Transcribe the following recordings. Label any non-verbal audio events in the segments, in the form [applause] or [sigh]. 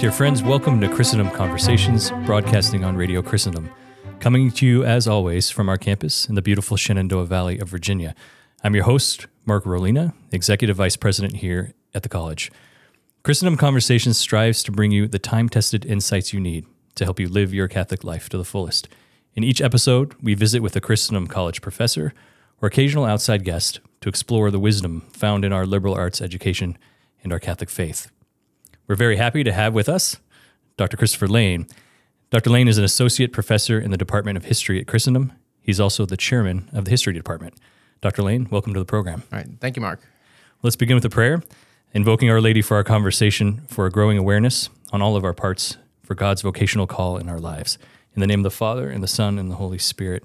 Dear friends, welcome to Christendom Conversations, broadcasting on Radio Christendom. Coming to you, as always, from our campus in the beautiful Shenandoah Valley of Virginia. I'm your host, Mark Rohlena, Executive Vice President here at the college. Christendom Conversations strives to bring you the time tested insights you need to help you live your Catholic life to the fullest. In each episode, we visit with a Christendom College professor or occasional outside guest to explore the wisdom found in our liberal arts education and our Catholic faith. We're very happy to have with us Dr. Christopher Lane. Dr. Lane is an associate professor in the Department of History at Christendom. He's also the chairman of the History Department. Dr. Lane, welcome to the program. All right. Thank you, Mark. Let's begin with a prayer, invoking Our Lady for our conversation, for a growing awareness on all of our parts for God's vocational call in our lives. In the name of the Father, and the Son, and the Holy Spirit.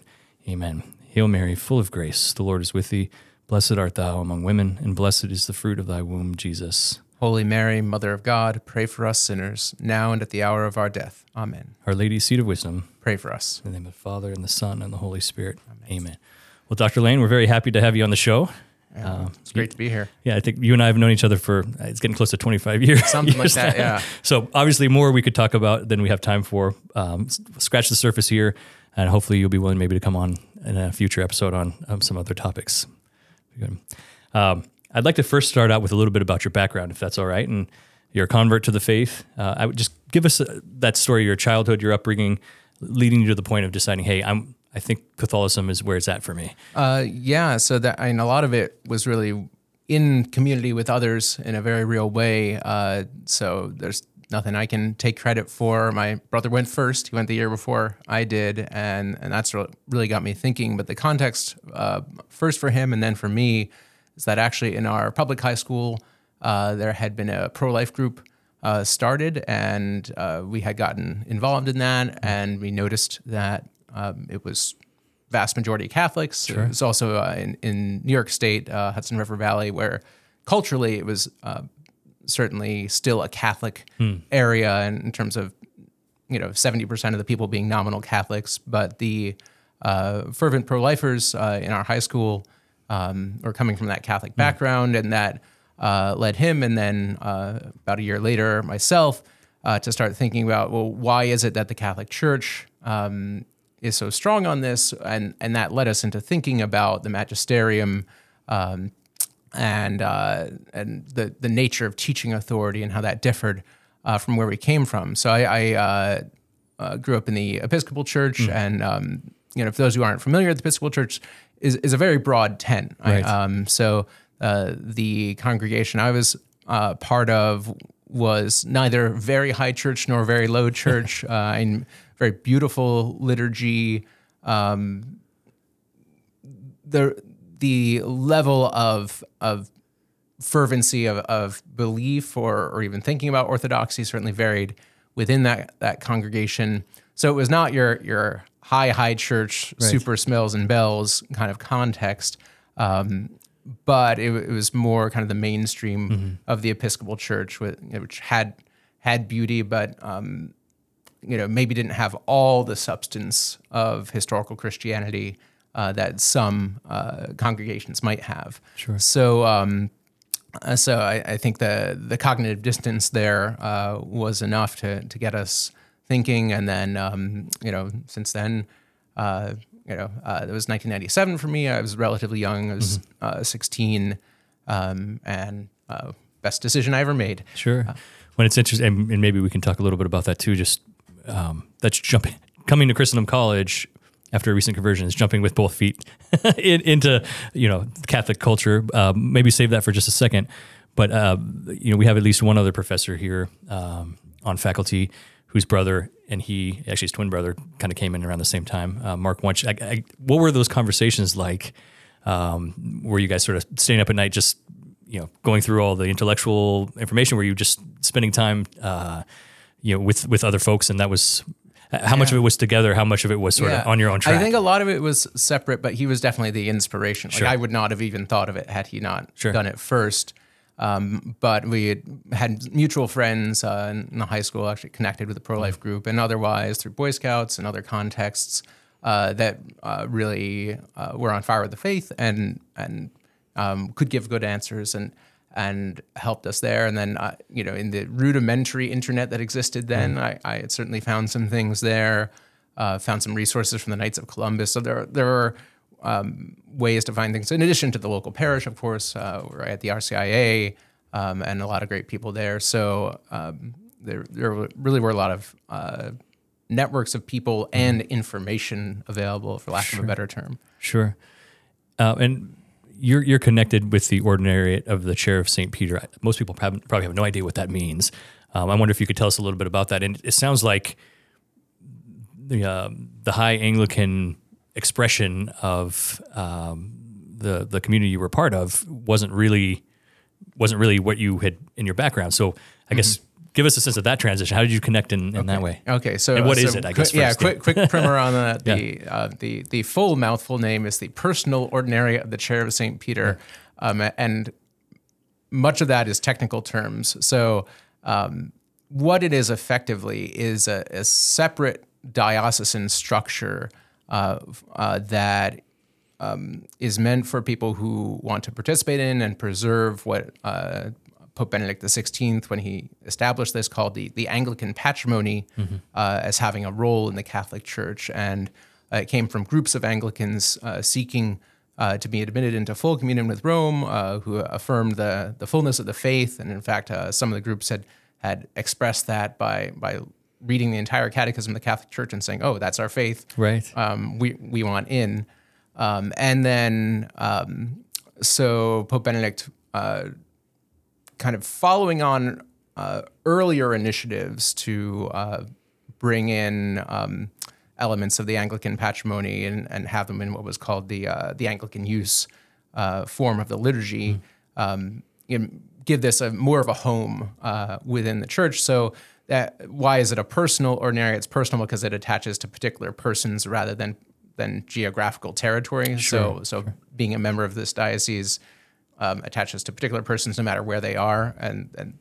Amen. Hail Mary, full of grace, the Lord is with thee. Blessed art thou among women, and blessed is the fruit of thy womb, Jesus. Holy Mary, Mother of God, pray for us sinners, now and at the hour of our death. Amen. Our Lady, seat of wisdom. Pray for us. In the name of the Father, and the Son, and the Holy Spirit. Amen. Amen. Well, Dr. Lane, we're very happy to have you on the show. Yeah, uh, it's great to be here. Yeah, I think you and I have known each other for it's getting close to 25 years. [laughs] Something like [laughs] that, yeah. So obviously more we could talk about than we have time for. Um, scratch the surface here, and hopefully you'll be willing maybe to come on in a future episode on um, some other topics. Um, I'd like to first start out with a little bit about your background, if that's all right. And you're a convert to the faith. Uh, I would just give us a, uh, that story, your childhood, your upbringing, leading you to the point of deciding, hey, I'm I think Catholicism is where it's at for me. Uh, yeah, so that I mean, a lot of it was really in community with others in a very real way. Uh, so there's nothing I can take credit for. My brother went first; he went the year before I did, and and that's really got me thinking. But the context, uh, first for him and then for me, is that actually in our public high school, uh, there had been a pro-life group. Uh, started and uh, we had gotten involved in that, and we noticed that um, it was vast majority Catholics. Sure. It was also uh, in, in New York State, uh, Hudson River Valley, where culturally it was uh, certainly still a Catholic hmm. area in, in, terms of you know seventy percent of the people being nominal Catholics, but the uh, fervent pro-lifers uh, in our high school um, were coming from that Catholic hmm. background, and that uh, led him, and then about a year later, myself. to start thinking about well, why is it that the Catholic Church um, is so strong on this, and and that led us into thinking about the magisterium. Um, and uh, and the the nature of teaching authority and how that differed uh, from where we came from. So I, I uh, uh grew up in the Episcopal Church, mm. and um, you know, for those who aren't familiar, with the Episcopal Church is is a very broad tent. Right. um, so uh, the congregation I was uh, part of was neither very high church nor very low church. [laughs] uh, very beautiful liturgy. Um, the the level of of fervency of, of belief or or even thinking about orthodoxy certainly varied within that that congregation. So it was not your your high high church right. super smells and bells kind of context. Um, but it, it, was more kind of the mainstream mm-hmm. of the Episcopal Church, which had had beauty, but um, you know, maybe didn't have all the substance of historical Christianity uh, that some uh, congregations might have. Sure. So, um, uh, so I, I, think the the cognitive distance there uh, was enough to to get us thinking, and then um, you know, since then, uh, you know, uh, it was 1997 for me. I was relatively young. I was mm-hmm. 16, um, and best decision I ever made. Sure. when it's interesting, and maybe we can talk a little bit about that too. Just um, that's jumping coming to Christendom College after a recent conversion is jumping with both feet [laughs] in, into you know Catholic culture. Um, maybe save that for just a second. But uh, you know we have at least one other professor here um, on faculty whose brother and he actually his twin brother kind of came in around the same time. Uh, Mark Wunsch. I, I, what were those conversations like? Um, were you guys sort of staying up at night just you know going through all the intellectual information? Were you just spending time? Uh, you know with with other folks, and that was how yeah. much of it was together, how much of it was sort yeah. of on your own track. I think a lot of it was separate, but he was definitely the inspiration. Like sure. I would not have even thought of it had he not sure. done it first. Um, but we had, mutual friends uh, in the high school, actually connected with the pro life mm. group, and otherwise through Boy Scouts and other contexts uh, that uh, really uh, were on fire with the faith and and um, could give good answers. And and helped us there. And then, uh, you know, in the rudimentary internet that existed then, I, I had certainly found some things there, uh, found some resources from the Knights of Columbus. So there, there are um, ways to find things in addition to the local parish, of course. Uh, we're at the RCIA um, and a lot of great people there. So um, there, there really were a lot of uh, networks of people and information available, for lack of a better term. Sure. Uh, and you're you're connected with the ordinariate of the chair of St. Peter. Most people probably, probably have no idea what that means. Um, I wonder if you could tell us a little bit about that. And it sounds like the uh, the high Anglican expression of um, the the community you were part of wasn't really wasn't really what you had in your background. So I guess give us a sense of that transition. How did you connect in, in that way? Okay, so And what what is it, I guess, yeah, first, quick quick primer on that. [laughs] Yeah. The uh, the the full mouthful name is the Personal Ordinary of the Chair of Saint Peter, um, and much of that is technical terms. So um, what it is effectively is a, a separate diocesan structure uh, uh, that um, is meant for people who want to participate in and preserve what uh, Pope Benedict XVI, when he established this, called the, the Anglican patrimony uh, as having a role in the Catholic Church. And uh, it came from groups of Anglicans uh, seeking uh, to be admitted into full communion with Rome, uh, who affirmed the, the fullness of the faith. And in fact, uh, some of the groups had, had expressed that by, by reading the entire catechism of the Catholic Church and saying, oh, that's our faith Right. um, we we want in. Um, and then um, so Pope Benedict, uh, kind of following on uh, earlier initiatives to uh, bring in um, elements of the Anglican patrimony and, and have them in what was called the uh, the Anglican use uh, form of the liturgy. Um, you know, give this a more of a home uh, within the church. So that why is it a personal ordinary? It's personal because it attaches to particular persons rather than than geographical territory. so so being a member of this diocese um, attaches to particular persons no matter where they are, and and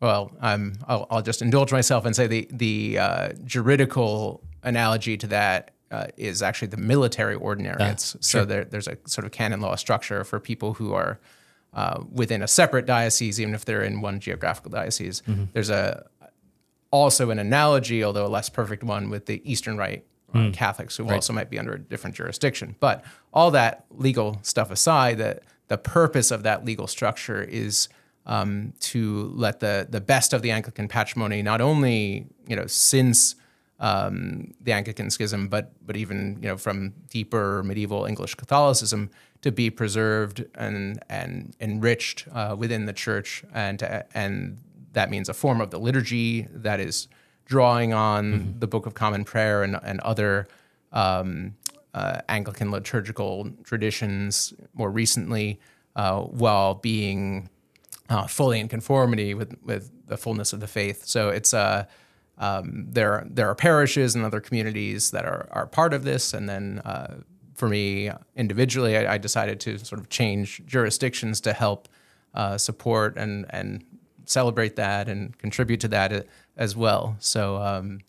well, um, I'll, I'll just indulge myself and say the the uh, juridical analogy to that uh, is actually the military ordinariates. so there, there's a sort of canon law structure for people who are uh, within a separate diocese, even if they're in one geographical diocese. There's a also an analogy, although a less perfect one, with the Eastern Rite uh, Catholics who also might be under a different jurisdiction. But all that legal stuff aside, that the purpose of that legal structure is um, to let the the best of the Anglican patrimony, not only you know since um, the Anglican Schism, but but even you know from deeper medieval English Catholicism to be preserved and and enriched uh, within the Church, and and that means a form of the liturgy that is drawing on the Book of Common Prayer and and other um, uh, Anglican liturgical traditions more recently, uh, while being uh, fully in conformity with with the fullness of the faith. So it's uh, um, there there are parishes and other communities that are are part of this, and then uh, for me individually, I, I decided to sort of change jurisdictions to help uh, support and and celebrate that and contribute to that as well. So. Um,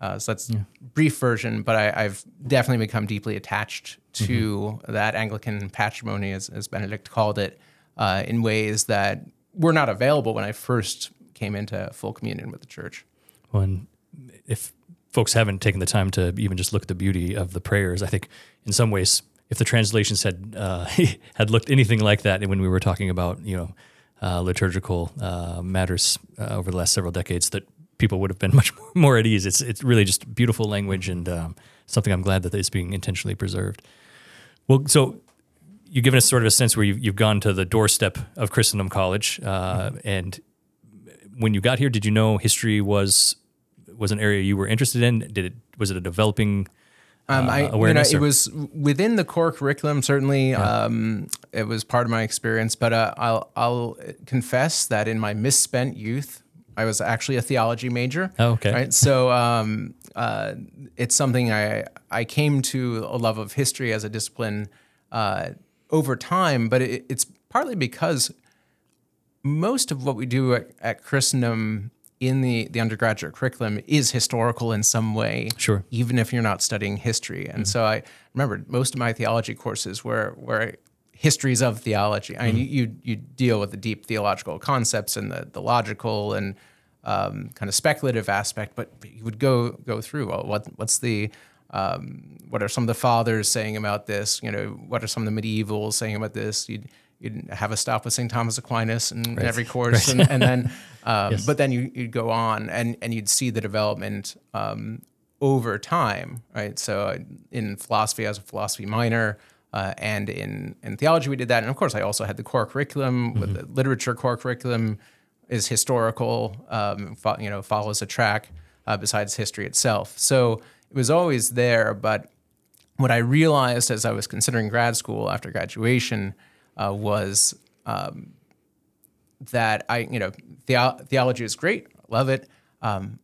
uh, so that's brief version, but I, I've definitely become deeply attached to that Anglican patrimony, as, as Benedict called it, uh, in ways that were not available when I first came into full communion with the church. When if folks haven't taken the time to even just look at the beauty of the prayers, I think in some ways, if the translations had uh, [laughs] had looked anything like that when we were talking about you know uh, liturgical uh, matters uh, over the last several decades, that people would have been [laughs] much more, at ease. It's it's really just beautiful language and um, something I'm glad that is being intentionally preserved. Well, so you've given us sort of a sense where you've, you've gone to the doorstep of Christendom College, uh, and when you got here, did you know history was was an area you were interested in? Did it was it a developing Um, uh, I, you know, awareness? it was within the core curriculum. Certainly, um, it was part of my experience. But uh, I'll, I'll confess that in my misspent youth, I was actually a theology major. Oh, okay. Right. So um, uh, it's something I I came to a love of history as a discipline uh, over time. But it, it's partly because most of what we do at, at Christendom in the, the undergraduate curriculum is historical in some way, Sure. Mm-hmm. even if you're not studying history. And so I remember most of my theology courses were were histories of theology. I mean, you, you you deal with the deep theological concepts and the the logical and um, kind of speculative aspect, but you would go go through well, what what's the um, what are some of the fathers saying about this? You know, what are some of the medievals saying about this? You'd, you'd have a stop with St. Thomas Aquinas in Right. every course, and, and then, [laughs] um, Yes. but then you, you'd go on and, and you'd see the development um, over time, right? So uh, in philosophy, as a philosophy minor, uh, and in, in theology, we did that. And of course, I also had the core curriculum with the literature core curriculum is historical, um, fo- you know, follows a track uh, besides history itself. So it was always there. But what I realized as I was considering grad school after graduation uh, was um, that I, you know, theo- theology is great, love it, um,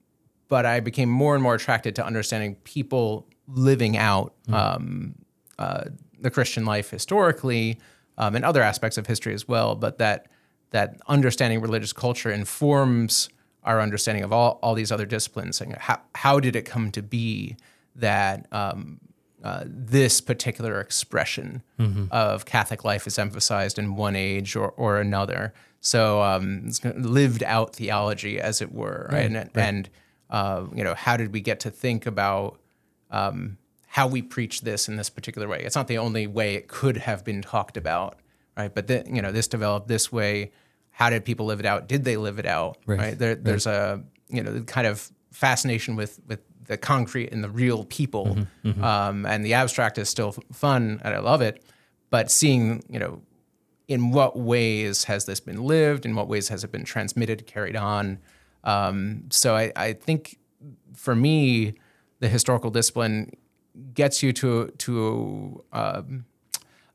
but I became more and more attracted to understanding people living out um, uh, the Christian life historically um, and other aspects of history as well. But that that understanding religious culture informs our understanding of all, all these other disciplines. And how, how did it come to be that um, uh, this particular expression of Catholic life is emphasized in one age or, or another? So um, it's lived out theology, as it were, right? And, and uh, you know, how did we get to think about um, how we preach this in this particular way. It's not the only way it could have been talked about, right? But the, you know, this developed this way. How did people live it out? Did they live it out? Right. There, There's a you know kind of fascination with with the concrete and the real people, Um, and the abstract is still fun, and I love it. But seeing you know in what ways has this been lived? In what ways has it been transmitted, carried on? Um, so I, I think for me, the historical discipline gets you to to um,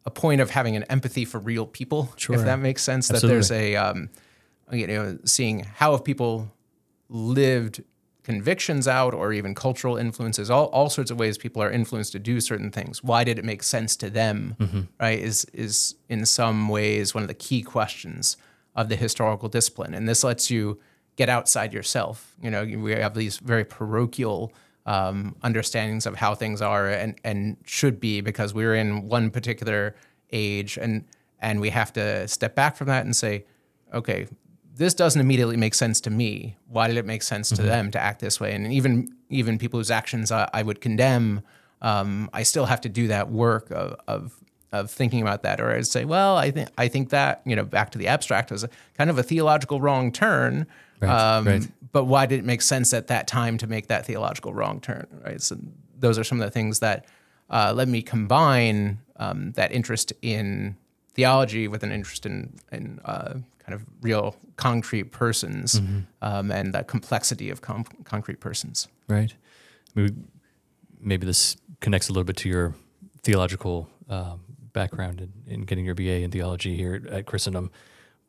a point of having an empathy for real people, Sure. if that makes sense. That there's a um, you know seeing how have people lived convictions out or even cultural influences. All, all sorts of ways people are influenced to do certain things. Why did it make sense to them right is is in some ways one of the key questions of the historical discipline. And this lets you get outside yourself. You know we have these very parochial um, understandings of how things are and and should be because we're in one particular age and and we have to step back from that and say okay this doesn't immediately make sense to me. Why did it make sense to them to act this way? And even even people whose actions I, I would condemn, um, I still have to do that work of, of of thinking about that. Or I'd say, well, I think I think that you know back to the abstract was a, kind of a theological wrong turn. Right, um, right. But why did it make sense at that time to make that theological wrong turn? Right. So those are some of the things that uh, let me combine um, that interest in theology with an interest in in uh, kind of real concrete persons Mm-hmm. um, and the complexity of com- concrete persons. right? Maybe, maybe this connects a little bit to your theological um, background in, in getting your BA in theology here at Christendom.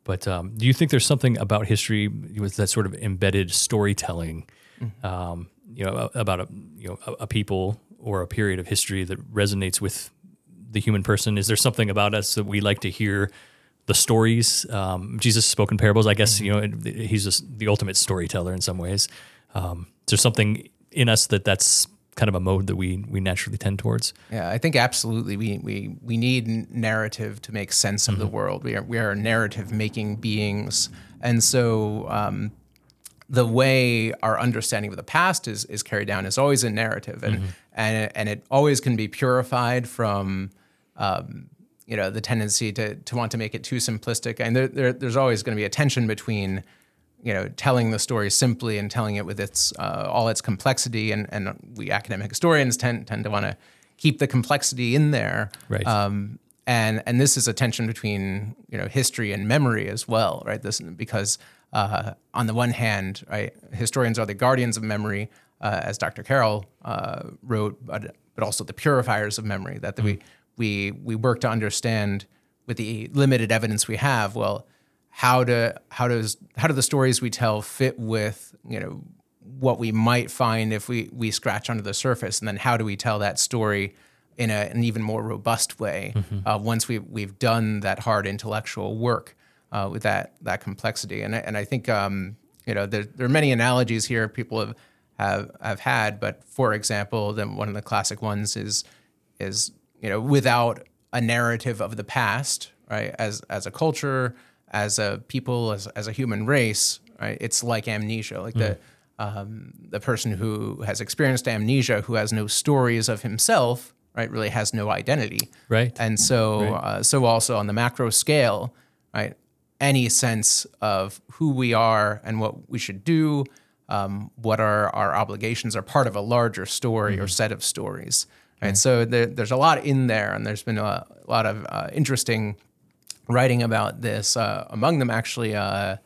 But um, do you think there's something about history with that sort of embedded storytelling, um, you know, about a you know a, a people or a period of history that resonates with the human person? Is there something about us that we like to hear? The stories, um, Jesus spoke in parables. I guess you know he's just the ultimate storyteller in some ways. Um, is there something in us that that's kind of a mode that we we naturally tend towards? Yeah, I think absolutely we we we need narrative to make sense of the world. We are we are narrative making beings, and so um, the way our understanding of the past is is carried down is always a narrative, and and and it always can be purified from. Um, you know the tendency to to want to make it too simplistic, and there, there there's always going to be a tension between you know telling the story simply and telling it with its uh, all its complexity and and we academic historians tend tend to want to keep the complexity in there Right. um, and and this is a tension between you know history and memory as well right this because uh, on the one hand right historians are the guardians of memory uh, as Dr. Carroll uh, wrote but but also the purifiers of memory that we we we work to understand with the limited evidence we have well how do how does how do the stories we tell fit with you know what we might find if we we scratch under the surface? And then how do we tell that story in a, an even more robust way uh, once we we've done that hard intellectual work uh, with that that complexity? And I, and I think um, you know there there are many analogies here people have have have had but for example then one of the classic ones is is you know without a narrative of the past, right? As as a culture, as a people, as as a human race, right? It's like amnesia, like the um, the person who has experienced amnesia, who has no stories of himself, right? Really has no identity, Right. and so uh, so also on the macro scale, right? Any sense of who we are and what we should do, um, what are our obligations are part of a larger story or set of stories, right? So there, there's a lot in there, and there's been a, lot of uh, interesting writing about this. Uh, among them, actually, uh,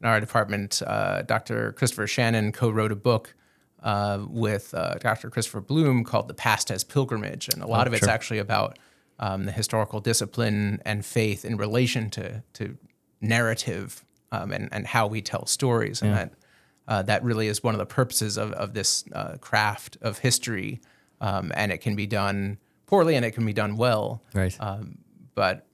in our department, uh, Dr. Christopher Shannon co-wrote a book uh, with uh, Dr. Christopher Blum called "The Past as Pilgrimage," and a lot of it's sure. actually about um, the historical discipline and faith in relation to to narrative um, and and how we tell stories, and that uh, that really is one of the purposes of of this uh, craft of history, um, and it can be done poorly and it can be done well. Right. but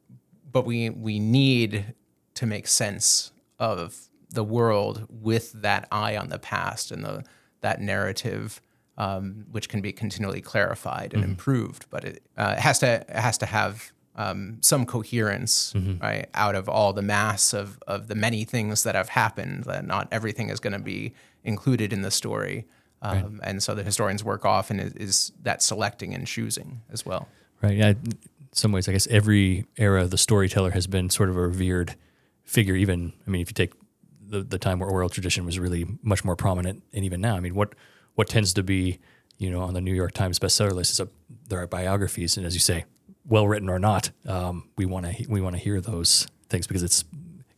but we we need to make sense of the world with that eye on the past and the that narrative um, which can be continually clarified and improved. But it, uh, it has to it has to have um, some coherence right out of all the mass of of the many things that have happened that not everything is going to be included in the story um, and so the historian's work often is, is that selecting and choosing as well Right. Yeah. In some ways, I guess every era the storyteller has been sort of a revered figure. Even, I mean, if you take the, the time where oral tradition was really much more prominent, and even now, I mean, what what tends to be, you know, on the New York Times bestseller list is a, there are biographies, and as you say, well written or not, um, we want to we want to hear those things because it's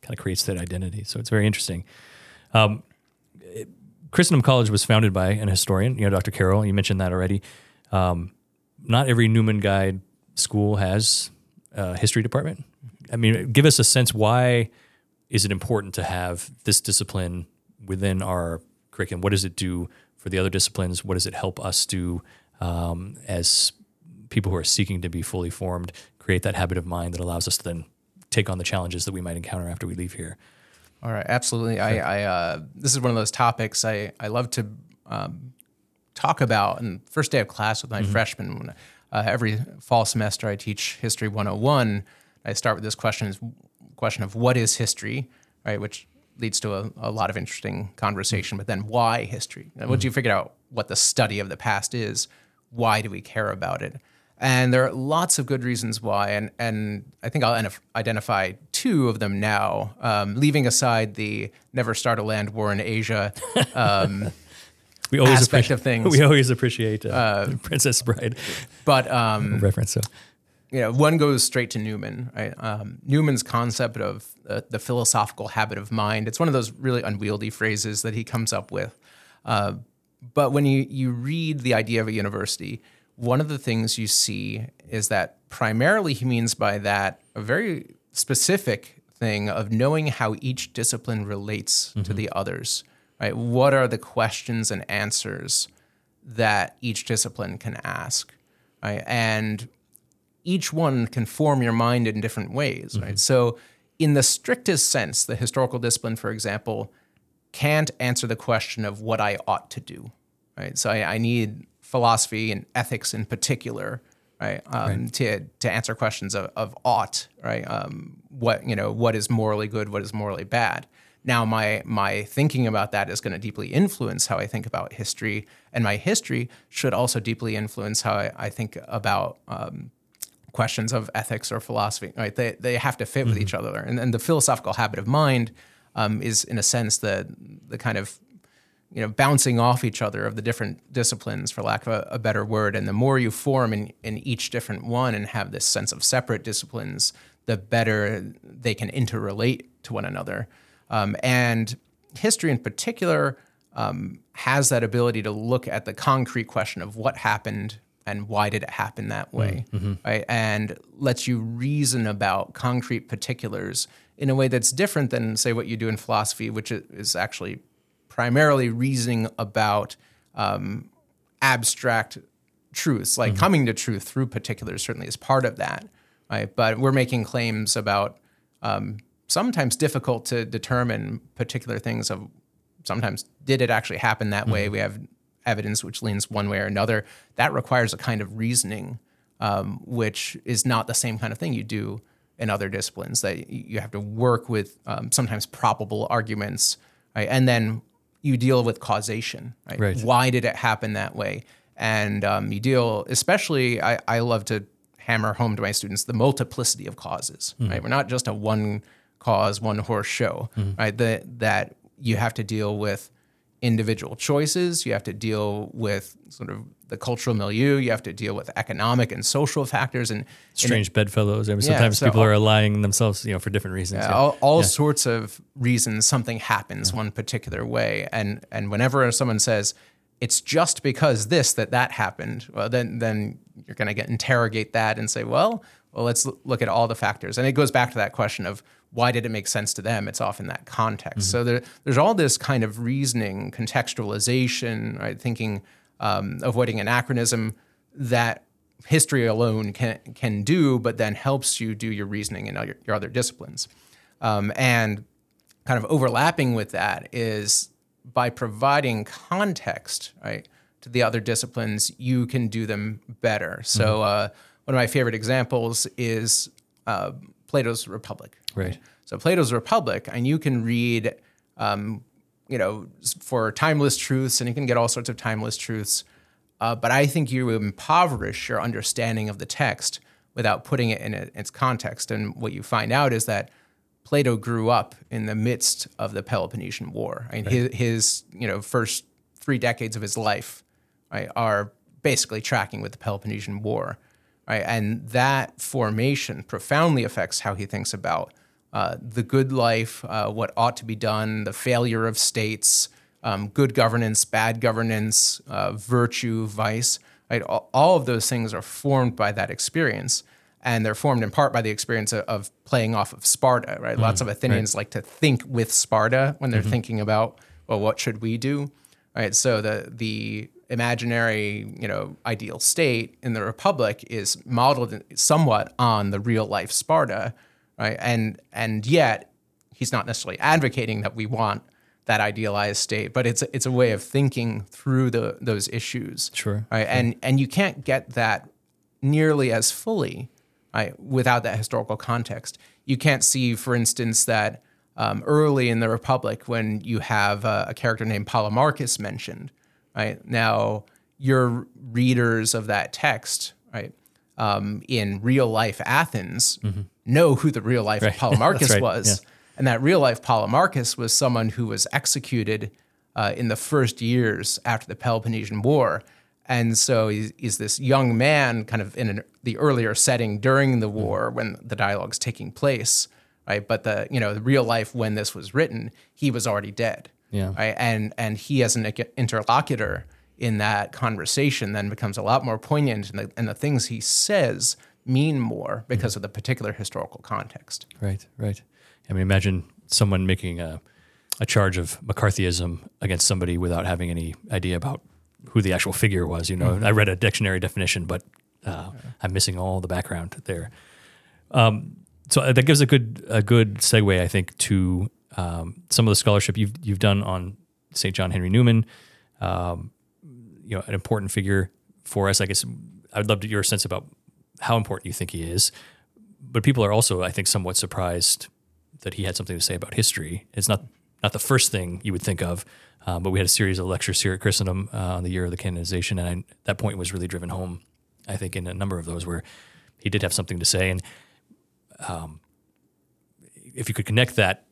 kind of creates that identity. So it's very interesting. Um, Christendom College was founded by an historian, you know, Dr. Carroll. You mentioned that already. Um, not every Newman Guide school has a history department. I mean, give us a sense why is it important to have this discipline within our curriculum? What does it do for the other disciplines? What does it help us do um, as people who are seeking to be fully formed, create that habit of mind that allows us to then take on the challenges that we might encounter after we leave here? All right, absolutely. I, I uh, this is one of those topics I, I love to um, talk about. And first day of class with my freshmen, uh, every fall semester I teach History 101. I start with this question: is question of what is history, right? Which leads to a, a lot of interesting conversation. But then, why history? And Once you figure out what the study of the past is, why do we care about it? And there are lots of good reasons why, and and I think I'll identify two of them now. Um, leaving aside the never start a land war in Asia, um, [laughs] We always Aspect appreciate of things. We always appreciate uh, [laughs] Princess Bride but um, [laughs] reference. So you know, one goes straight to Newman. Right? Um, Newman's concept of uh, the philosophical habit of mind. It's one of those really unwieldy phrases that he comes up with. Uh, but when you you read the idea of a university, one of the things you see is that primarily he means by that a very specific thing of knowing how each discipline relates to the mm-hmm. others. Right? What are the questions and answers that each discipline can ask? Right? And each one can form your mind in different ways, right? Mm-hmm. So, in the strictest sense, the historical discipline, for example, can't answer the question of what I ought to do, right? So, I, I need philosophy and ethics in particular, right, um, to to answer questions of, of ought, right? Um, what you know, what is morally good, what is morally bad. Now, my my thinking about that is going to deeply influence how I think about history, and my history should also deeply influence how I, I think about um, questions of ethics or philosophy. Right? They they have to fit with each other, and, and the philosophical habit of mind um, is, in a sense, the the kind of you know bouncing off each other of the different disciplines, for lack of a, a better word. And the more you form in in each different one and have this sense of separate disciplines, the better they can interrelate to one another. Um, and history, in particular, um, has that ability to look at the concrete question of what happened and why did it happen that way, right? And lets you reason about concrete particulars in a way that's different than, say, what you do in philosophy, which is actually primarily reasoning about um, abstract truths, like coming to truth through particulars. Certainly is part of that, right? But we're making claims about um, sometimes difficult to determine particular things of sometimes did it actually happen that way we have evidence which leans one way or another that requires a kind of reasoning um, which is not the same kind of thing you do in other disciplines. That you have to work with um, sometimes probable arguments, right? And then you deal with causation, right? Right. Why did it happen that way? And um, you deal, especially, I, I love to hammer home to my students the multiplicity of causes, right? We're not just a one cause, one horse show, right? That that you have to deal with individual choices, you have to deal with sort of the cultural milieu, you have to deal with economic and social factors, and, and Strange bedfellows. I mean, sometimes so people all- are alying themselves, you know, for different reasons. yeah. all, all sorts of reasons something happens one particular way. And and whenever someone says it's just because this that that happened well then then you're going to get interrogate that and say well well let's look at all the factors. And it goes back to that question of why did it make sense to them? It's often that context. Mm-hmm. So there, there's all this kind of reasoning contextualization right? Thinking um, avoiding anachronism that history alone can can do, but then helps you do your reasoning in your, your other disciplines. Um, and kind of overlapping with that is by providing context, right, to the other disciplines, you can do them better. So uh, one of my favorite examples is uh, Plato's Republic. Right. So Plato's Republic, and you can read, um, you know, for timeless truths, and you can get all sorts of timeless truths. Uh, but I think you impoverish your understanding of the text without putting it in a, its context. And what you find out is that Plato grew up in the midst of the Peloponnesian War. I mean, his, his you know first three decades of his life right, are basically tracking with the Peloponnesian War, right? And that formation profoundly affects how he thinks about uh, the good life, uh, what ought to be done, the failure of states, um, good governance, bad governance, uh, virtue, vice. Right? All, of those things are formed by that experience, and they're formed in part by the experience of, of playing off of Sparta. Right? Lots of Athenians like to think with Sparta when they're thinking about, well, what should we do? Right? So the the imaginary, you know, ideal state in the republic is modeled somewhat on the real life Sparta, right? And and yet he's not necessarily advocating that we want that idealized state, but it's a, it's a way of thinking through the those issues. Sure, Right? And and you can't get that nearly as fully right, without that historical context. You can't see, for instance, that um, early in the Republic when you have uh, a character named Polemarchus mentioned. Right now, your readers of that text, right, um, in real life Athens, know who the real life Polemarchus That's right, was. And that real life Polemarchus was someone who was executed uh, in the first years after the Peloponnesian War. And so he's, he's this young man, kind of in an, the earlier setting during the war when the dialogue's taking place, right? But the you know the real life when this was written, he was already dead, Yeah. right? And and he as an interlocutor in that conversation then becomes a lot more poignant, and the, and the things he says mean more because of the particular historical context. Right, right. I mean, imagine someone making a, a charge of McCarthyism against somebody without having any idea about who the actual figure was. You know, I read a dictionary definition, but uh, I'm missing all the background there. Um, so that gives a good a good segue, I think, to um, some of the scholarship you've you've done on St. John Henry Newman. Um, you know, an important figure for us. I guess I'd love to your sense about how important you think he is. But people are also, I think, somewhat surprised that he had something to say about history. It's not not the first thing you would think of, um, but we had a series of lectures here at Christendom uh, on the year of the canonization, and I, that point was really driven home. I think in a number of those where he did have something to say, and um, if you could connect that,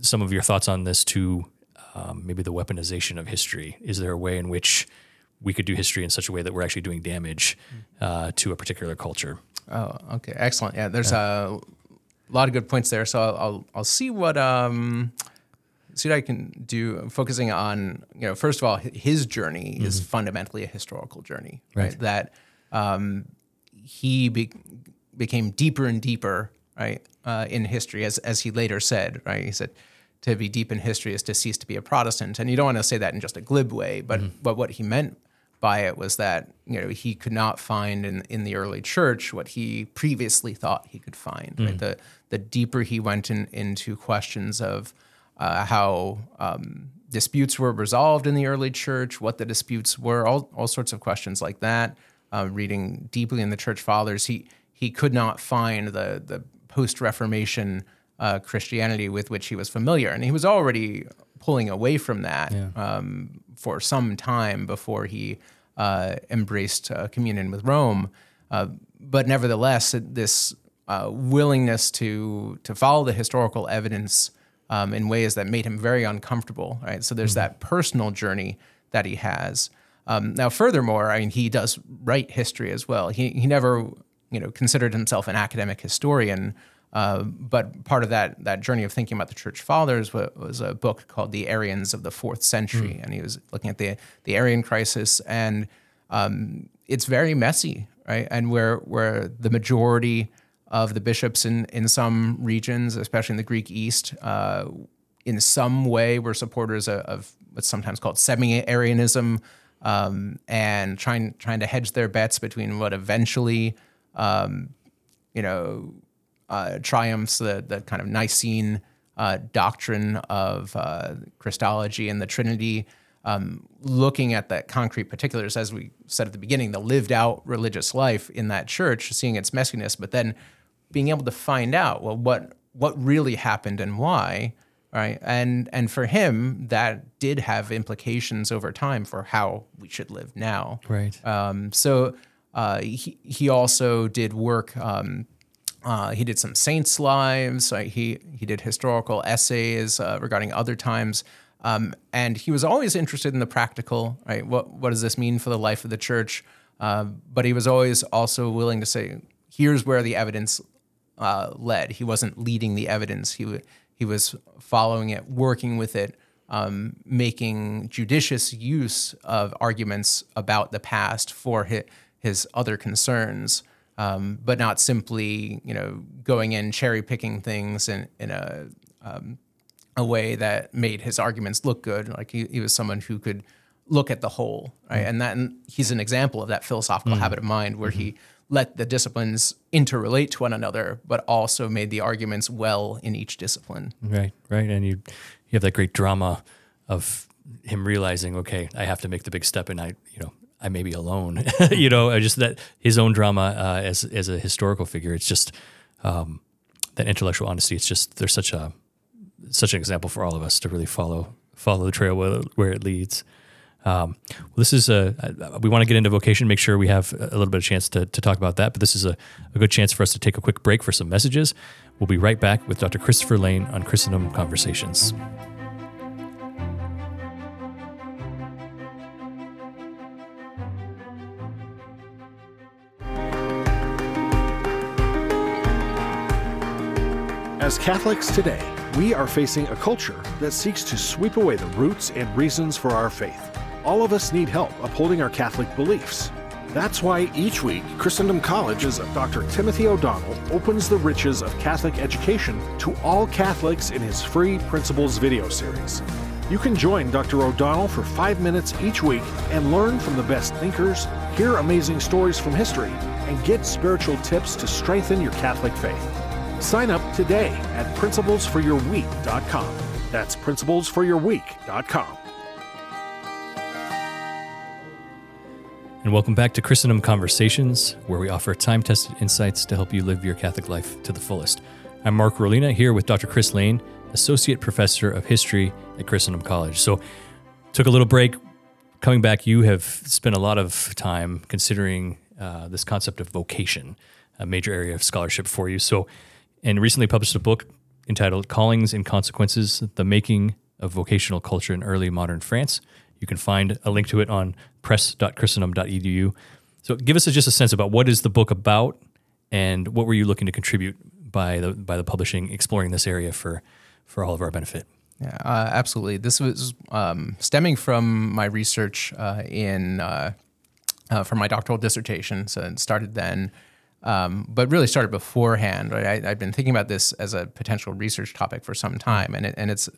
some of your thoughts on this to um, maybe the weaponization of history. Is there a way in which we could do history in such a way that we're actually doing damage uh, to a particular culture? Oh, okay, excellent. Yeah, there's a lot of good points there. So I'll I'll, I'll see what um see what I can do. Focusing on you know first of all, his journey is fundamentally a historical journey, right? Right. That um, he be, became deeper and deeper, right, uh, in history, as as he later said, right? He said. To be deep in history is to cease to be a Protestant, and you don't want to say that in just a glib way, but but what he meant by it was that you know he could not find in in the early church what he previously thought he could find. Right? The the deeper he went in, into questions of uh, how um, disputes were resolved in the early church, what the disputes were, all all sorts of questions like that. uh, reading deeply in the church fathers, he he could not find the the post Reformation uh, Christianity with which he was familiar, and he was already pulling away from that yeah. um, for some time before he uh, embraced uh, communion with Rome. Uh, but nevertheless, this uh, willingness to to follow the historical evidence um, in ways that made him very uncomfortable. Right. So there's mm-hmm. that personal journey that he has. Um, now, furthermore, I mean, he does write history as well. He he never you know considered himself an academic historian. Uh, but part of that that journey of thinking about the church fathers was, was a book called The Arians of the Fourth Century, mm. and he was looking at the the Arian crisis, and um, it's very messy, right? And where where the majority of the bishops in in some regions, especially in the Greek East, uh, in some way were supporters of, of what's sometimes called semi-Arianism, um, and trying trying to hedge their bets between what eventually, um, you know, uh, triumphs the the kind of Nicene uh, doctrine of uh, Christology and the Trinity. Um, looking at the concrete particulars, as we said at the beginning, the lived out religious life in that church, seeing its messiness, but then being able to find out well what what really happened and why, right? And and for him, that did have implications over time for how we should live now, right? Um, so uh, he he also did work. Um, uh, he did some saints' lives. Uh, he he did historical essays uh, regarding other times, um, and he was always interested in the practical. Right, what what does this mean for the life of the church? Uh, but he was always also willing to say, here's where the evidence uh, led. He wasn't leading the evidence. He w- he was following it, working with it, um, making judicious use of arguments about the past for his, his other concerns um, but not simply you know going in cherry picking things in in a um, a way that made his arguments look good. Like he, he was someone who could look at the whole, right? Mm. And that and he's an example of that philosophical mm. habit of mind where mm-hmm. he let the disciplines interrelate to one another, but also made the arguments well in each discipline. Right, right. And you you have that great drama of him realizing, okay, I have to make the big step, and I, you know, I may be alone. [laughs] you know, just that his own drama uh, as as a historical figure. It's just um, that intellectual honesty. It's just there's such a such an example for all of us to really follow follow the trail where, where it leads. Um, well, this is a we want to get into vocation. Make sure we have a little bit of chance to, to talk about that. But this is a, a good chance for us to take a quick break for some messages. We'll be right back with Dr. Christopher Lane on Christendom Conversations. As Catholics today, we are facing a culture that seeks to sweep away the roots and reasons for our faith. All of us need help upholding our Catholic beliefs. That's why each week, Christendom College's Dr. Timothy O'Donnell opens the riches of Catholic education to all Catholics in his free Principles video series. You can join Dr. O'Donnell for five minutes each week and learn from the best thinkers, hear amazing stories from history, and get spiritual tips to strengthen your Catholic faith. Sign up today at principlesforyourweek.com. That's principlesforyourweek.com. And welcome back to Christendom Conversations, where we offer time tested insights to help you live your Catholic life to the fullest. I'm Mark Rohlena here with Dr. Chris Lane, Associate Professor of History at Christendom College. So, took a little break. Coming back, you have spent a lot of time considering uh, this concept of vocation, a major area of scholarship for you. So, and recently published a book entitled Callings and Consequences The Making of Vocational Culture in Early Modern France. You can find a link to it on press.christendom.edu. So give us just a sense about what is the book about and what were you looking to contribute by the by the publishing exploring this area for for all of our benefit. Yeah, uh, absolutely. This was um, stemming from my research uh, in uh, uh my doctoral dissertation. So it started then um, but really started beforehand. Right? I, have been thinking about this as a potential research topic for some time, and it, and it's a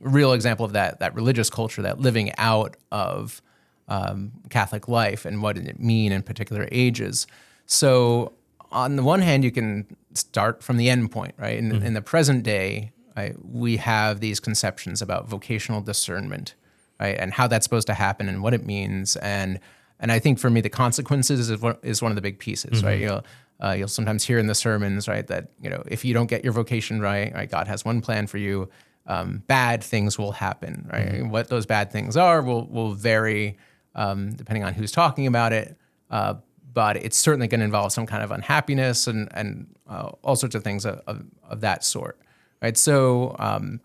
real example of that that religious culture, that living out of um, Catholic life, and what did it mean in particular ages. So, on the one hand, you can start from the end point, right? In, mm-hmm. in the present day, right, we have these conceptions about vocational discernment, right, and how that's supposed to happen, and what it means, and and I think for me, the consequences is one, is one of the big pieces, right? You'll uh, you'll sometimes hear in the sermons, right, that you know if you don't get your vocation right, right, God has one plan for you. Um, bad things will happen, right? What those bad things are will will vary um, depending on who's talking about it. Uh, but it's certainly going to involve some kind of unhappiness and and uh, all sorts of things of, of, of that sort, right? So um,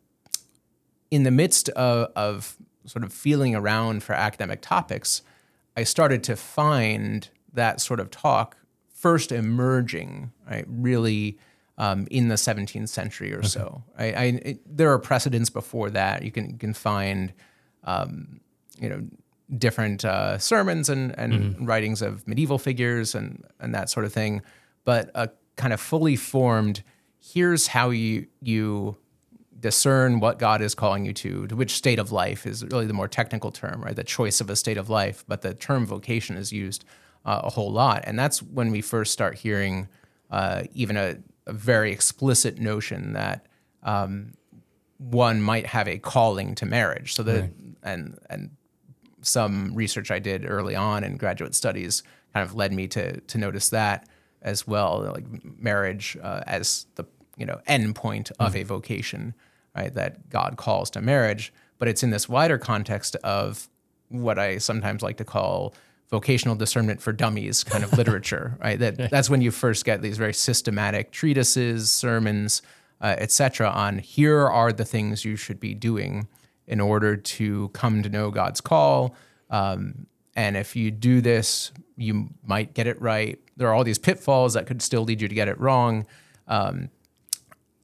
in the midst of, of sort of feeling around for academic topics, I started to find that sort of talk first emerging, right, really um, in the 17th century or so. Right? I, it, there are precedents before that. You can you can find, um, you know, different uh, sermons and, and writings of medieval figures and and that sort of thing. But a kind of fully formed, here's how you you discern what God is calling you to, to which state of life is really the more technical term, right? The choice of a state of life, but the term vocation is used uh, a whole lot. And that's when we first start hearing uh, even a, a very explicit notion that um, one might have a calling to marriage. So that, and, and some research I did early on in graduate studies kind of led me to, to notice that as well, like marriage uh, as the you know end point of a vocation, right? That God calls to marriage, but it's in this wider context of what I sometimes like to call vocational discernment for dummies kind of [laughs] literature, right? That that's when you first get these very systematic treatises, sermons, uh, etc. on here are the things you should be doing in order to come to know God's call. Um, and if you do this, you might get it right. There are all these pitfalls that could still lead you to get it wrong. Um,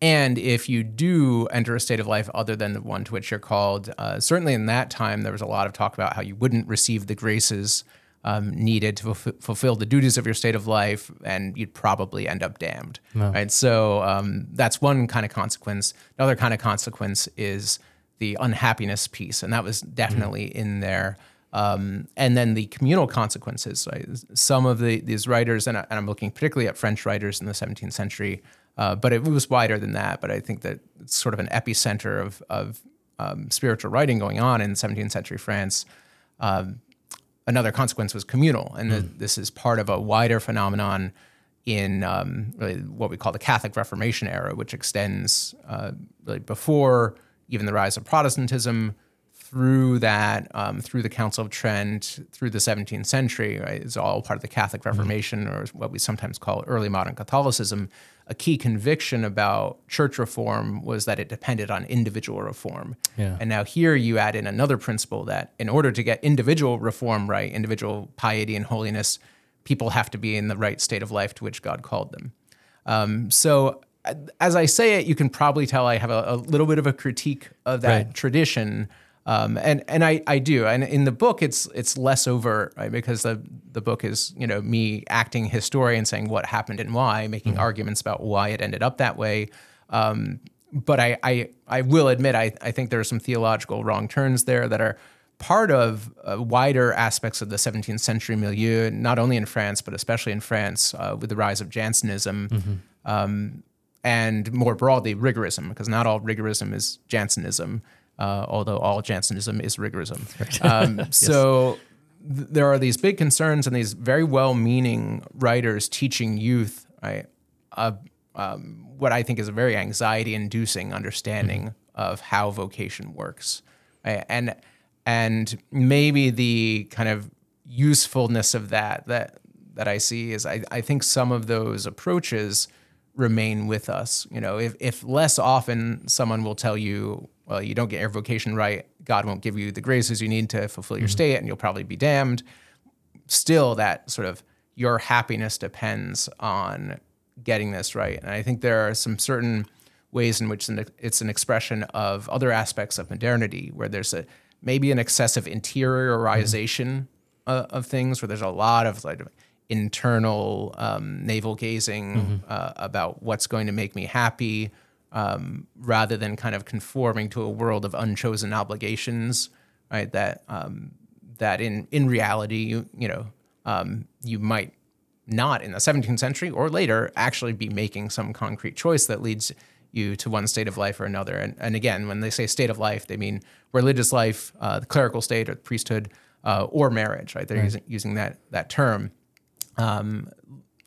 and if you do enter a state of life other than the one to which you're called, uh, certainly in that time, there was a lot of talk about how you wouldn't receive the graces um, needed to fulf- fulfill the duties of your state of life, and you'd probably end up damned. Right. So um, that's one kind of consequence. Another kind of consequence is the unhappiness piece, and that was definitely in there. Um, and then the communal consequences. Right? Some of the these writers, and, I, and I'm looking particularly at French writers in the 17th century, uh, but it was wider than that. But I think that it's sort of an epicenter of, of um, spiritual writing going on in 17th century France. Um, another consequence was communal, and the, this is part of a wider phenomenon in um, really what we call the Catholic Reformation era, which extends uh, really before even the rise of Protestantism through that, um, through the Council of Trent, through the 17th century, right, is all part of the Catholic Reformation, or what we sometimes call early modern Catholicism. A key conviction about church reform was that it depended on individual reform. Yeah. And now here you add in another principle that in order to get individual reform right, individual piety and holiness, people have to be in the right state of life to which God called them. Um, so as I say it, you can probably tell I have a, a little bit of a critique of that Right. tradition. Um, and and I, I do. And in the book, it's it's less overt, right? Because the the book is you know me acting historian, saying what happened and why, making arguments about why it ended up that way. Um, but I, I I will admit I I think there are some theological wrong turns there that are part of uh, wider aspects of the 17th century milieu, not only in France but especially in France uh, with the rise of Jansenism. Um, and more broadly, rigorism, because not all rigorism is Jansenism, uh, although all Jansenism is rigorism. [laughs] Um, So th- there are these big concerns and these very well meaning writers teaching youth right, uh, um, what I think is a very anxiety inducing understanding of how vocation works. right? And, and maybe the kind of usefulness of that that that I see is I, I think some of those approaches remain with us. You know, if, if less often someone will tell you, well, you don't get your vocation right, God won't give you the graces you need to fulfill your state and you'll probably be damned. Still, that sort of your happiness depends on getting this right. And I think there are some certain ways in which it's an expression of other aspects of modernity where there's a maybe an excessive interiorization uh, of things where there's a lot of like internal um, navel gazing uh, about what's going to make me happy um, rather than kind of conforming to a world of unchosen obligations right that um, that in in reality you you know um, you might not in the 17th century or later actually be making some concrete choice that leads you to one state of life or another. And, and again, when they say state of life, they mean religious life, uh, the clerical state or the priesthood, uh, or marriage, right? They're using, using that that term. Um,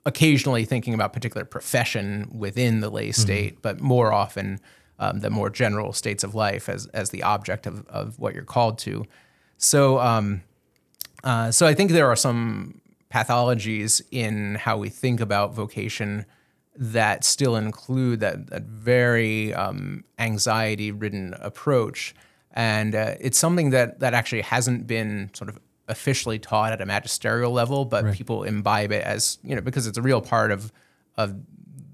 occasionally thinking about particular profession within the lay state, but more often um, the more general states of life as as the object of, of what you're called to. So um, uh, so I think there are some pathologies in how we think about vocation that still include that, that very um, anxiety ridden approach. And uh, it's something that, that actually hasn't been sort of officially taught at a magisterial level, but people imbibe it as, you know, because it's a real part of, of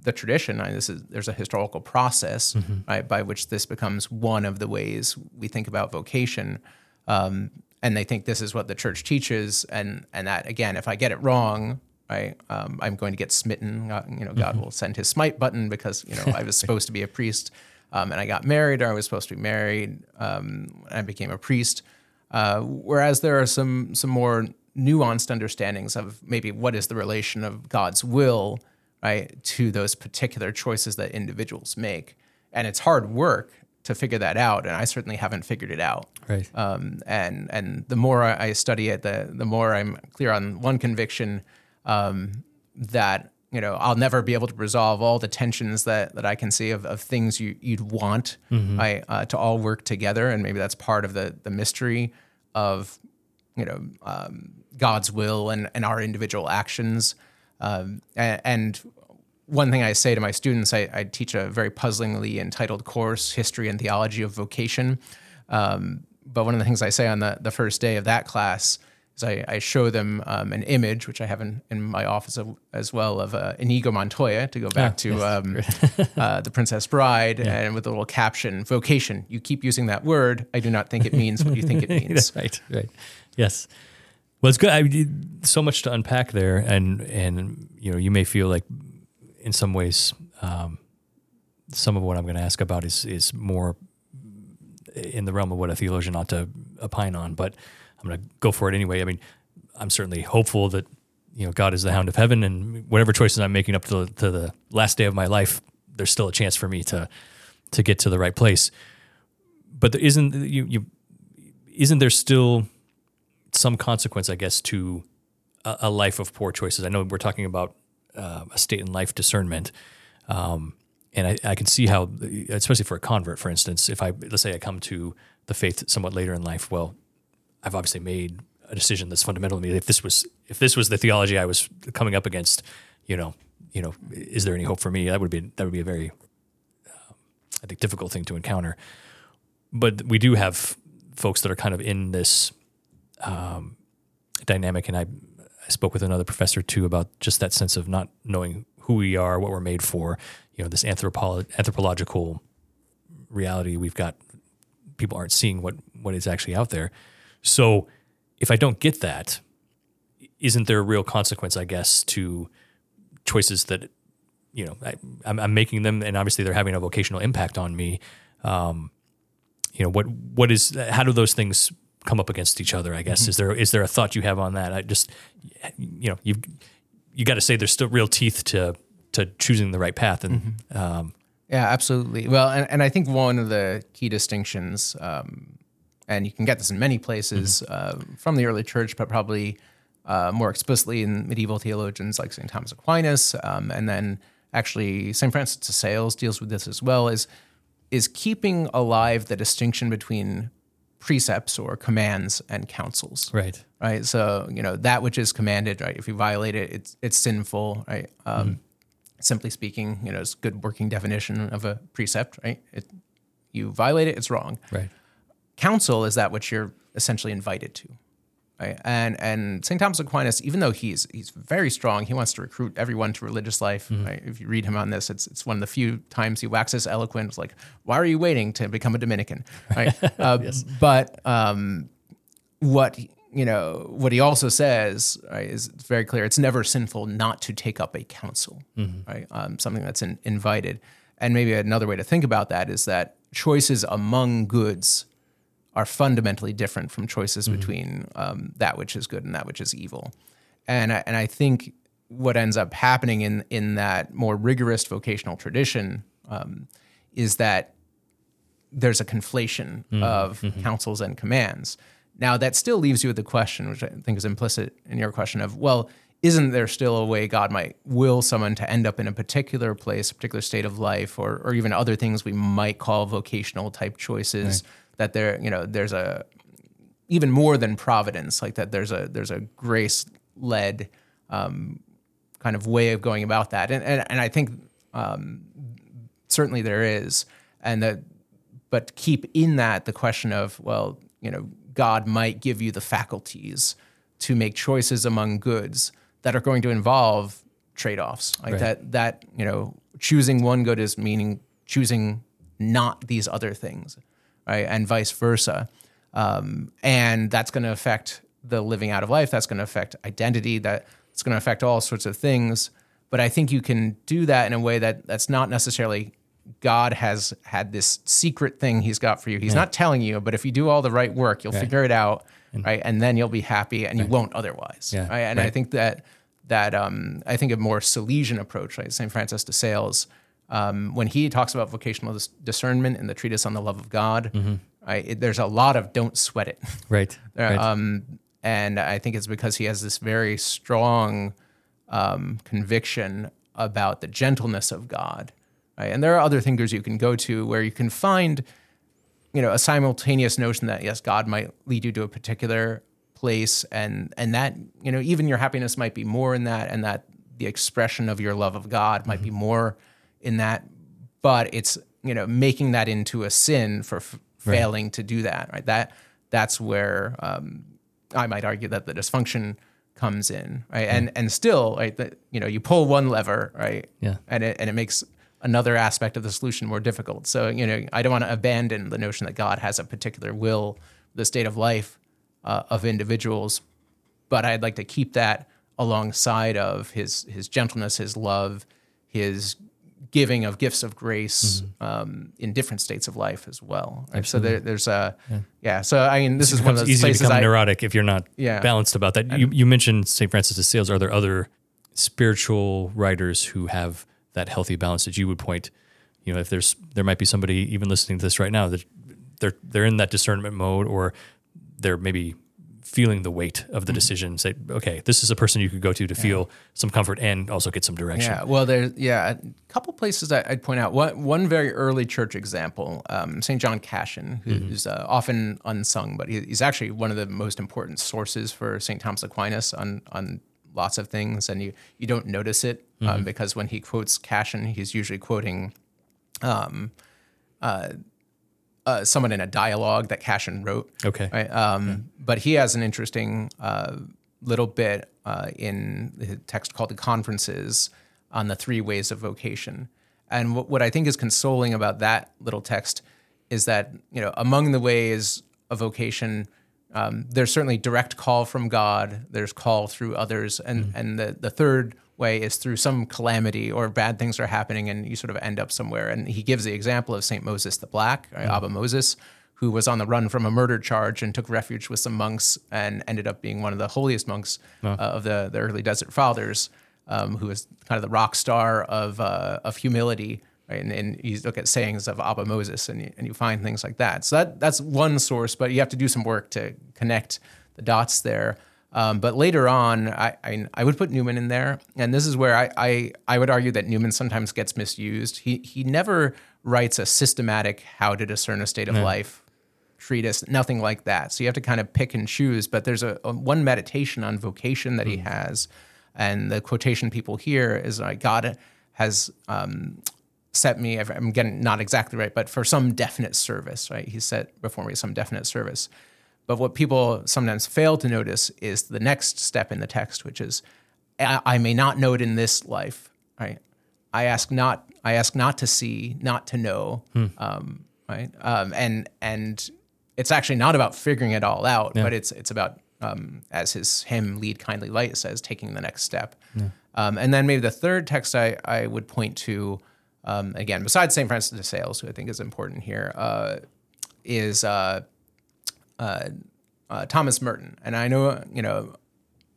the tradition. I mean, this is, there's a historical process right, by which this becomes one of the ways we think about vocation. Um, and they think this is what the church teaches, and and that again, if I get it wrong, right, um, I'm going to get smitten. Uh, you know, God will send His smite button because you know I was [laughs] supposed to be a priest, um, and I got married, or I was supposed to be married, um, and I became a priest. Uh, whereas there are some some more nuanced understandings of maybe what is the relation of God's will, right, to those particular choices that individuals make, and it's hard work to figure that out, and I certainly haven't figured it out. Right. Um, and and the more I study it, the the more I'm clear on one conviction um, that you know I'll never be able to resolve all the tensions that that I can see of, of things you you'd want I, uh, to all work together, and maybe that's part of the the mystery of you know um, God's will and and our individual actions. Um, and, and one thing I say to my students, I, I, teach a very puzzlingly entitled course, History and Theology of Vocation. Um, but one of the things I say on the, the first day of that class is I, I show them um, an image, which I have in, in my office of, as well, of uh, Inigo Montoya, to go back Ah, to yes. um, [laughs] uh, The Princess Bride, and with a little caption, vocation. You keep using that word. I do not think it means what you think it [laughs] means. right, right. Yes. Well, it's good. I, so much to unpack there, and and you know, you may feel like, in some ways, um, some of what I'm going to ask about is is more in the realm of what a theologian ought to opine on. But I'm going to go for it anyway. I mean, I'm certainly hopeful that you know God is the Hound of Heaven, and whatever choices I'm making up to the, to the last day of my life, there's still a chance for me to to get to the right place. But there isn't you you isn't there still some consequence, I guess, to a, a life of poor choices? I know we're talking about uh, a state in life discernment, um, and I, I can see how, especially for a convert, for instance, if I let's say I come to the faith somewhat later in life, well, I've obviously made a decision that's fundamental to me. If this was if this was the theology I was coming up against, you know, you know, is there any hope for me? That would be that would be a very, uh, I think, difficult thing to encounter. But we do have folks that are kind of in this um, dynamic, and I, I spoke with another professor too about just that sense of not knowing who we are, what we're made for. You know, this anthropo- anthropological reality we've got. People aren't seeing what what is actually out there. So, if I don't get that, isn't there a real consequence? I guess to choices that you know I, I'm, I'm making them, and obviously they're having a vocational impact on me. Um, you know what what is how do those things come up against each other? I guess is there is there a thought you have on that? I just you know you've, you got to say there's still real teeth to to choosing the right path, and um, Yeah, absolutely. Well, and, and I think one of the key distinctions, um, and you can get this in many places uh, from the early church, but probably uh, more explicitly in medieval theologians like St. Thomas Aquinas, um, and then actually St. Francis de Sales deals with this as well, is, is keeping alive the distinction between precepts or commands and counsels right, right? So you know that which is commanded, right? If you violate it, it's it's sinful, right? Um, Simply speaking, you know, it's a good working definition of a precept, right? It, you violate it, it's wrong. right, Counsel is that which you're essentially invited to, right? And and St. Thomas Aquinas, even though he's he's very strong, he wants to recruit everyone to religious life. Right? If you read him on this, it's it's one of the few times he waxes eloquent. It's like, why are you waiting to become a Dominican, right? [laughs] uh, But um, what you know what he also says right, is very clear it's never sinful not to take up a counsel right um, something that's in, invited and maybe another way to think about that is that choices among goods are fundamentally different from choices between um, that which is good and that which is evil and I, and I think what ends up happening in in that more rigorous vocational tradition um, is that there's a conflation of counsels and commands. Now that still leaves you with the question, which I think is implicit in your question of, well, isn't there still a way God might will someone to end up in a particular place, a particular state of life, or or even other things we might call vocational type choices? Right. That there, you know, there's a even more than providence, like that. There's a there's a grace led um, kind of way of going about that, and and, and I think um, certainly there is, and that, but keep in that the question of well, you know, God might give you the faculties to make choices among goods that are going to involve trade-offs like right. that that you know choosing one good is meaning choosing not these other things right and vice versa um, and that's going to affect the living out of life that's going to affect identity that it's going to affect all sorts of things but i think you can do that in a way that that's not necessarily god has had this secret thing he's got for you he's yeah. not telling you but if you do all the right work you'll right. figure it out and, right and then you'll be happy and right. you won't otherwise yeah. right and i think that that um, I think a more Salesian approach, right? St. Francis de Sales, um, when he talks about vocational dis- discernment in the treatise on the love of God, mm-hmm. it, there's a lot of don't sweat it. [laughs] Right. right. Um, and I think it's because he has this very strong um, conviction about the gentleness of God. Right? And there are other thinkers you can go to where you can find, you know, a simultaneous notion that yes, God might lead you to a particular place and and that you know even your happiness might be more in that and that the expression of your love of God might mm-hmm. be more in that but it's you know making that into a sin for f- right. failing to do that right? That that's where um, I might argue that the dysfunction comes in right? And and still right that you know you pull one lever right? Yeah. And it and it makes another aspect of the solution more difficult. So you know I don't want to abandon the notion that God has a particular will the state of life uh, of individuals. But I'd like to keep that alongside of his his gentleness, his love, his giving of gifts of grace mm-hmm. um, in different states of life as well. Right? So there, there's a yeah. yeah. So I mean, this is one of those easy places to become I, neurotic if you're not yeah. balanced about that. You you mentioned St. Francis de Sales. Are there other spiritual writers who have that healthy balance that you would point? You know, if there's there might be somebody even listening to this right now that they're they're in that discernment mode or they're maybe feeling the weight of the mm-hmm. decision. Say, okay, this is a person you could go to to yeah. feel some comfort and also get some direction. Yeah, well, there's yeah a couple places I, would point out. One one very early church example, um, Saint John Cassian, who's mm-hmm. uh, often unsung, but he, he's actually one of the most important sources for Saint Thomas Aquinas on on lots of things, and you you don't notice it um, mm-hmm. because when he quotes Cassian, he's usually quoting. Um, uh, uh, someone in a dialogue that Cassian wrote. Okay. Right? Um, yeah. But he has an interesting uh, little bit uh, in the text called The Conferences on the three ways of vocation. And what, what I think is consoling about that little text is that, you know, among the ways of vocation, um, there's certainly direct call from God, there's call through others, and, mm-hmm. and the, the third way is through some calamity or bad things are happening and you sort of end up somewhere. And he gives the example of St. Moses the Black, mm-hmm. Abba Moses, who was on the run from a murder charge and took refuge with some monks and ended up being one of the holiest monks oh. uh, of the, the early Desert Fathers, um, who was kind of the rock star of, uh, of humility. Right? And, and, you look at sayings of Abba Moses and you, and you find things like that. So that, that's one source, but you have to do some work to connect the dots there. Um, but later on, I, I, I, would put Newman in there, and this is where I, I, I would argue that Newman sometimes gets misused. He he never writes a systematic how to discern a state of life treatise, nothing like that. So you have to kind of pick and choose. But there's a, a one meditation on vocation that mm. he has, and the quotation people hear is like God has um, set me. I'm getting not exactly right, but for some definite service, right? He set before me some definite service. But what people sometimes fail to notice is the next step in the text, which is, I may not know it in this life, right? I ask not, I ask not to see, not to know, hmm. um, right? Um, and and it's actually not about figuring it all out, yeah. but it's it's about, um, as his hymn "Lead Kindly Light" says, taking the next step. Yeah. Um, and then maybe the third text I I would point to, um, again, besides Saint Francis de Sales, who I think is important here, uh, is. Uh, uh, uh, Thomas Merton, and I know you know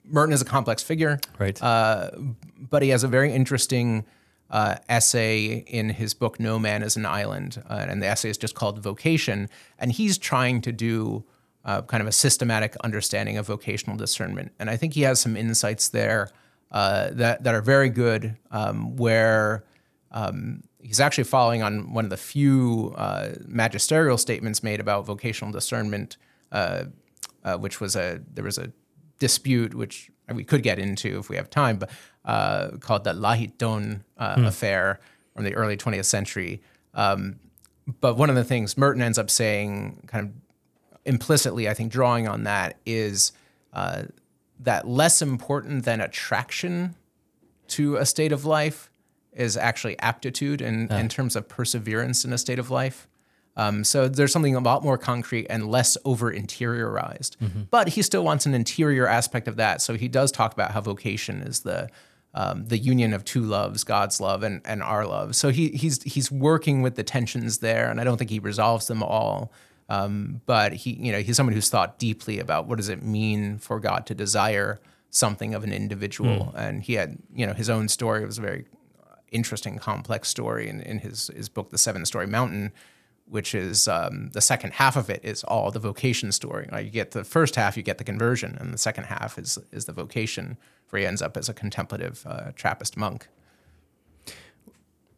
Merton is a complex figure, right? Uh, but he has a very interesting uh, essay in his book "No Man Is an Island," uh, and the essay is just called "Vocation," and he's trying to do uh, kind of a systematic understanding of vocational discernment. And I think he has some insights there uh, that that are very good, um, where um, he's actually following on one of the few uh, magisterial statements made about vocational discernment, uh, uh, which was a there was a dispute which we could get into if we have time, but uh, called the Lahitton hmm. affair from the early 20th century. Um, but one of the things Merton ends up saying, kind of implicitly, I think, drawing on that, is uh, that less important than attraction to a state of life is actually aptitude in, in terms of perseverance in a state of life. Um, so there's something a lot more concrete and less over interiorized. Mm-hmm. But he still wants an interior aspect of that. So he does talk about how vocation is the um, the union of two loves, God's love and, and our love. So he, he's he's working with the tensions there, and I don't think he resolves them all. Um, but he, you know, he's someone who's thought deeply about what does it mean for God to desire something of an individual, mm. and he had, you know, his own story. It was a very interesting, complex story in, in his his book, The Seven Storey Mountain, which is um, the second half of it is all the vocation story. you get the first half, you get the conversion, and the second half is is the vocation, where he ends up as a contemplative uh, Trappist monk.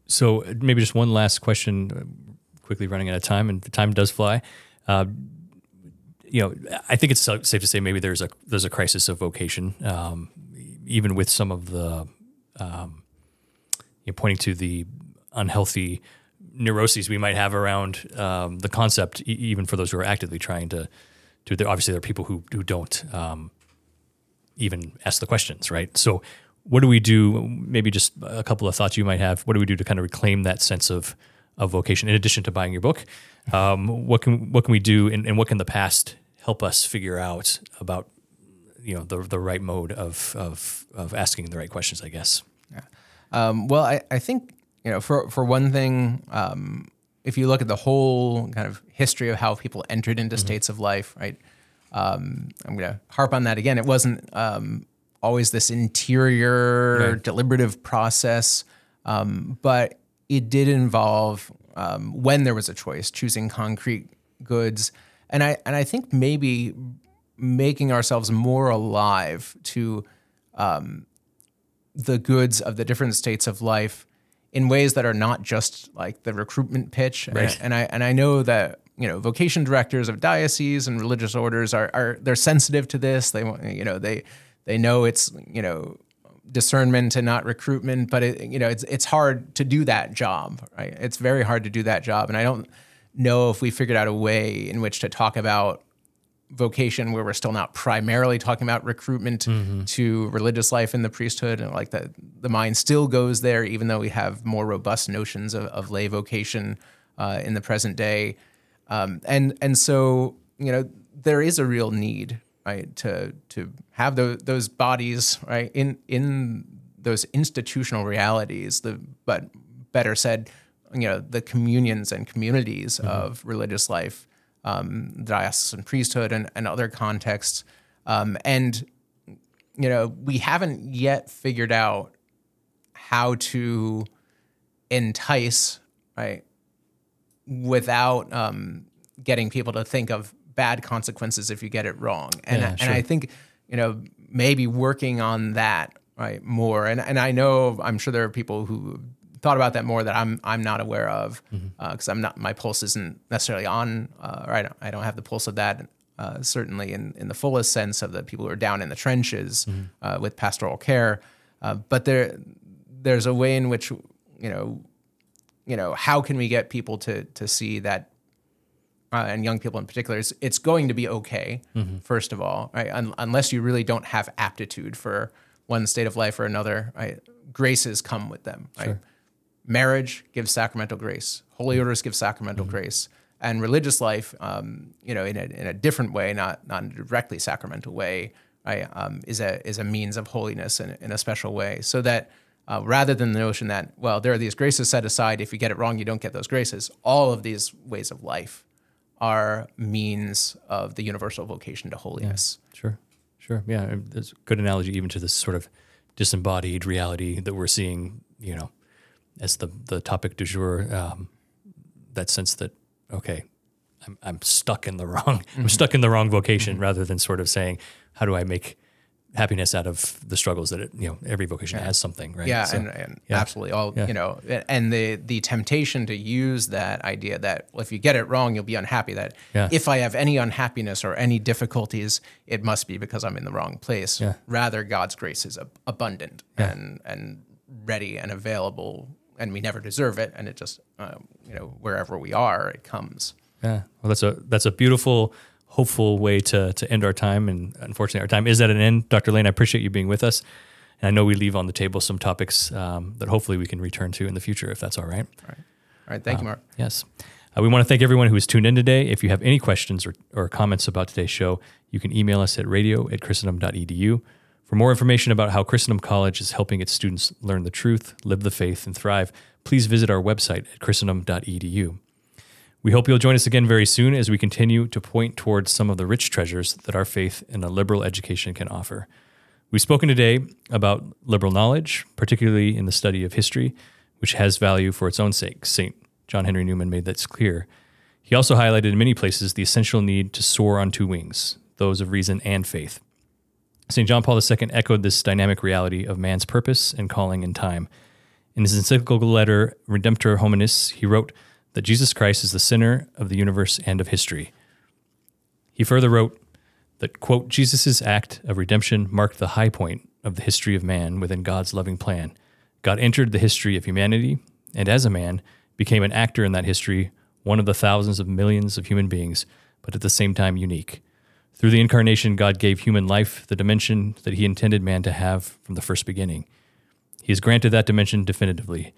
So maybe just one last question quickly running out of time, and time does fly. Uh, you know, I think it's safe to say maybe there's a there's a crisis of vocation, um, even with some of the um, you know, pointing to the unhealthy neuroses we might have around um, the concept, e- even for those who are actively trying to do. There obviously there are people who who don't um, even ask the questions, right? So, what do we do? Maybe just a couple of thoughts you might have. What do we do to kind of reclaim that sense of of vocation in addition to buying your book um, what can what can we do and, and, what can the past help us figure out about you know the, the right mode of, of of asking the right questions i guess yeah. Um, well I, I think you know for for one thing um, if you look at the whole kind of history of how people entered into mm-hmm. states of life right um, i'm going to harp on that again it wasn't um, always this interior right. deliberative process um, but it did involve um, when there was a choice, choosing concrete goods, and I and I think maybe making ourselves more alive to um, the goods of the different states of life in ways that are not just like the recruitment pitch. Right. And, and I and I know that you know vocation directors of dioceses and religious orders are are they're sensitive to this. They you know they they know it's you know discernment and not recruitment, but it, you know, it's it's hard to do that job, right? It's very hard to do that job, and I don't know if we figured out a way in which to talk about vocation where we're still not primarily talking about recruitment mm-hmm. to religious life in the priesthood and like that the mind still goes there even though we have more robust notions of, of lay vocation uh, in the present day um, and and so you know there is a real need right? To to have those those bodies right in in those institutional realities. The but better said, you know, the communions and communities mm-hmm. of religious life, um, diocesan priesthood, and and other contexts, um, and you know, we haven't yet figured out how to entice right without um, getting people to think of bad consequences if you get it wrong. And yeah, sure. and I think you know maybe working on that right more. And and I know I'm sure there are people who thought about that more that I'm I'm not aware of because mm-hmm. uh, I'm not my pulse isn't necessarily on uh, or I don't I don't have the pulse of that. Uh, certainly in, in the fullest sense of the people who are down in the trenches mm-hmm. Uh, with pastoral care, uh, but there there's a way in which you know you know how can we get people to to see that uh, and young people in particular, it's, it's going to be okay, mm-hmm. first of all, right? Un- unless you really don't have aptitude for one state of life or another, right? Graces come with them, right? Sure. Marriage gives sacramental grace. Holy mm-hmm. orders give sacramental mm-hmm. grace. And religious life, um, you know, in a, in a different way, not, not in a directly sacramental way, right, um, is, a, is a means of holiness in, in a special way. So that uh, rather than the notion that, well, there are these graces set aside. If you get it wrong, you don't get those graces. All of these ways of life are means of the universal vocation to holiness. Yeah, sure, sure. Yeah, there's a good analogy even to this sort of disembodied reality that we're seeing, you know, as the, the topic du jour, um, that sense that, okay, I'm, I'm stuck in the wrong, [laughs] I'm stuck in the wrong vocation rather than sort of saying, how do I make happiness out of the struggles that it, you know, every vocation has something, right? Yeah, So- and, and yeah. absolutely all Yeah. you know, and the the temptation to use that idea that well, if you get it wrong, you'll be unhappy. That Yeah. if I have any unhappiness or any difficulties, it must be because I'm in the wrong place. Yeah. Rather, God's grace is ab- abundant and and ready and available, and we never deserve it, and it just uh, you know wherever we are, it comes. Yeah. Well, that's a that's a beautiful, hopeful way to to end our time. And unfortunately, our time is at an end. Dr. Lane, I appreciate you being with us. And I know we leave on the table some topics um, that hopefully we can return to in the future, if that's all right. All right, all right. thank you, Mark. Yes. Uh, we want to thank everyone who has tuned in today. If you have any questions or, or comments about today's show, you can email us at radio at christendom.edu. For more information about how Christendom College is helping its students learn the truth, live the faith, and thrive, please visit our website at christendom.edu. We hope you'll join us again very soon as we continue to point towards some of the rich treasures that our faith and a liberal education can offer. We've spoken today about liberal knowledge, particularly in the study of history, which has value for its own sake. St. John Henry Newman made that clear. He also highlighted in many places the essential need to soar on two wings, those of reason and faith. St. John Paul II echoed this dynamic reality of man's purpose and calling in time. In his encyclical letter, Redemptor Hominis, he wrote that Jesus Christ is the center of the universe and of history. He further wrote that, quote, Jesus' act of redemption marked the high point of the history of man within God's loving plan. God entered the history of humanity, and as a man, became an actor in that history, one of the thousands of millions of human beings, but at the same time unique. Through the incarnation, God gave human life the dimension that he intended man to have from the first beginning. He has granted that dimension definitively,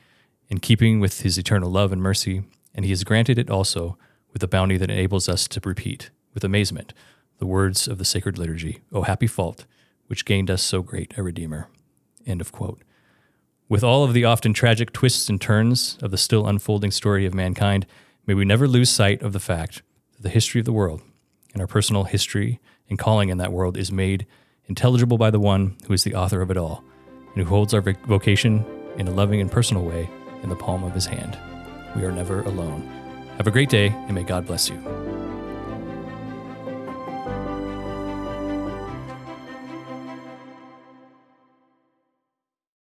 in keeping with his eternal love and mercy, and he has granted it also with a bounty that enables us to repeat, with amazement, the words of the sacred liturgy, O happy fault, which gained us so great a Redeemer. End of quote. With all of the often tragic twists and turns of the still unfolding story of mankind, may we never lose sight of the fact that the history of the world and our personal history and calling in that world is made intelligible by the one who is the author of it all and who holds our vocation in a loving and personal way in the palm of his hand. We are never alone. Have a great day, and may God bless you.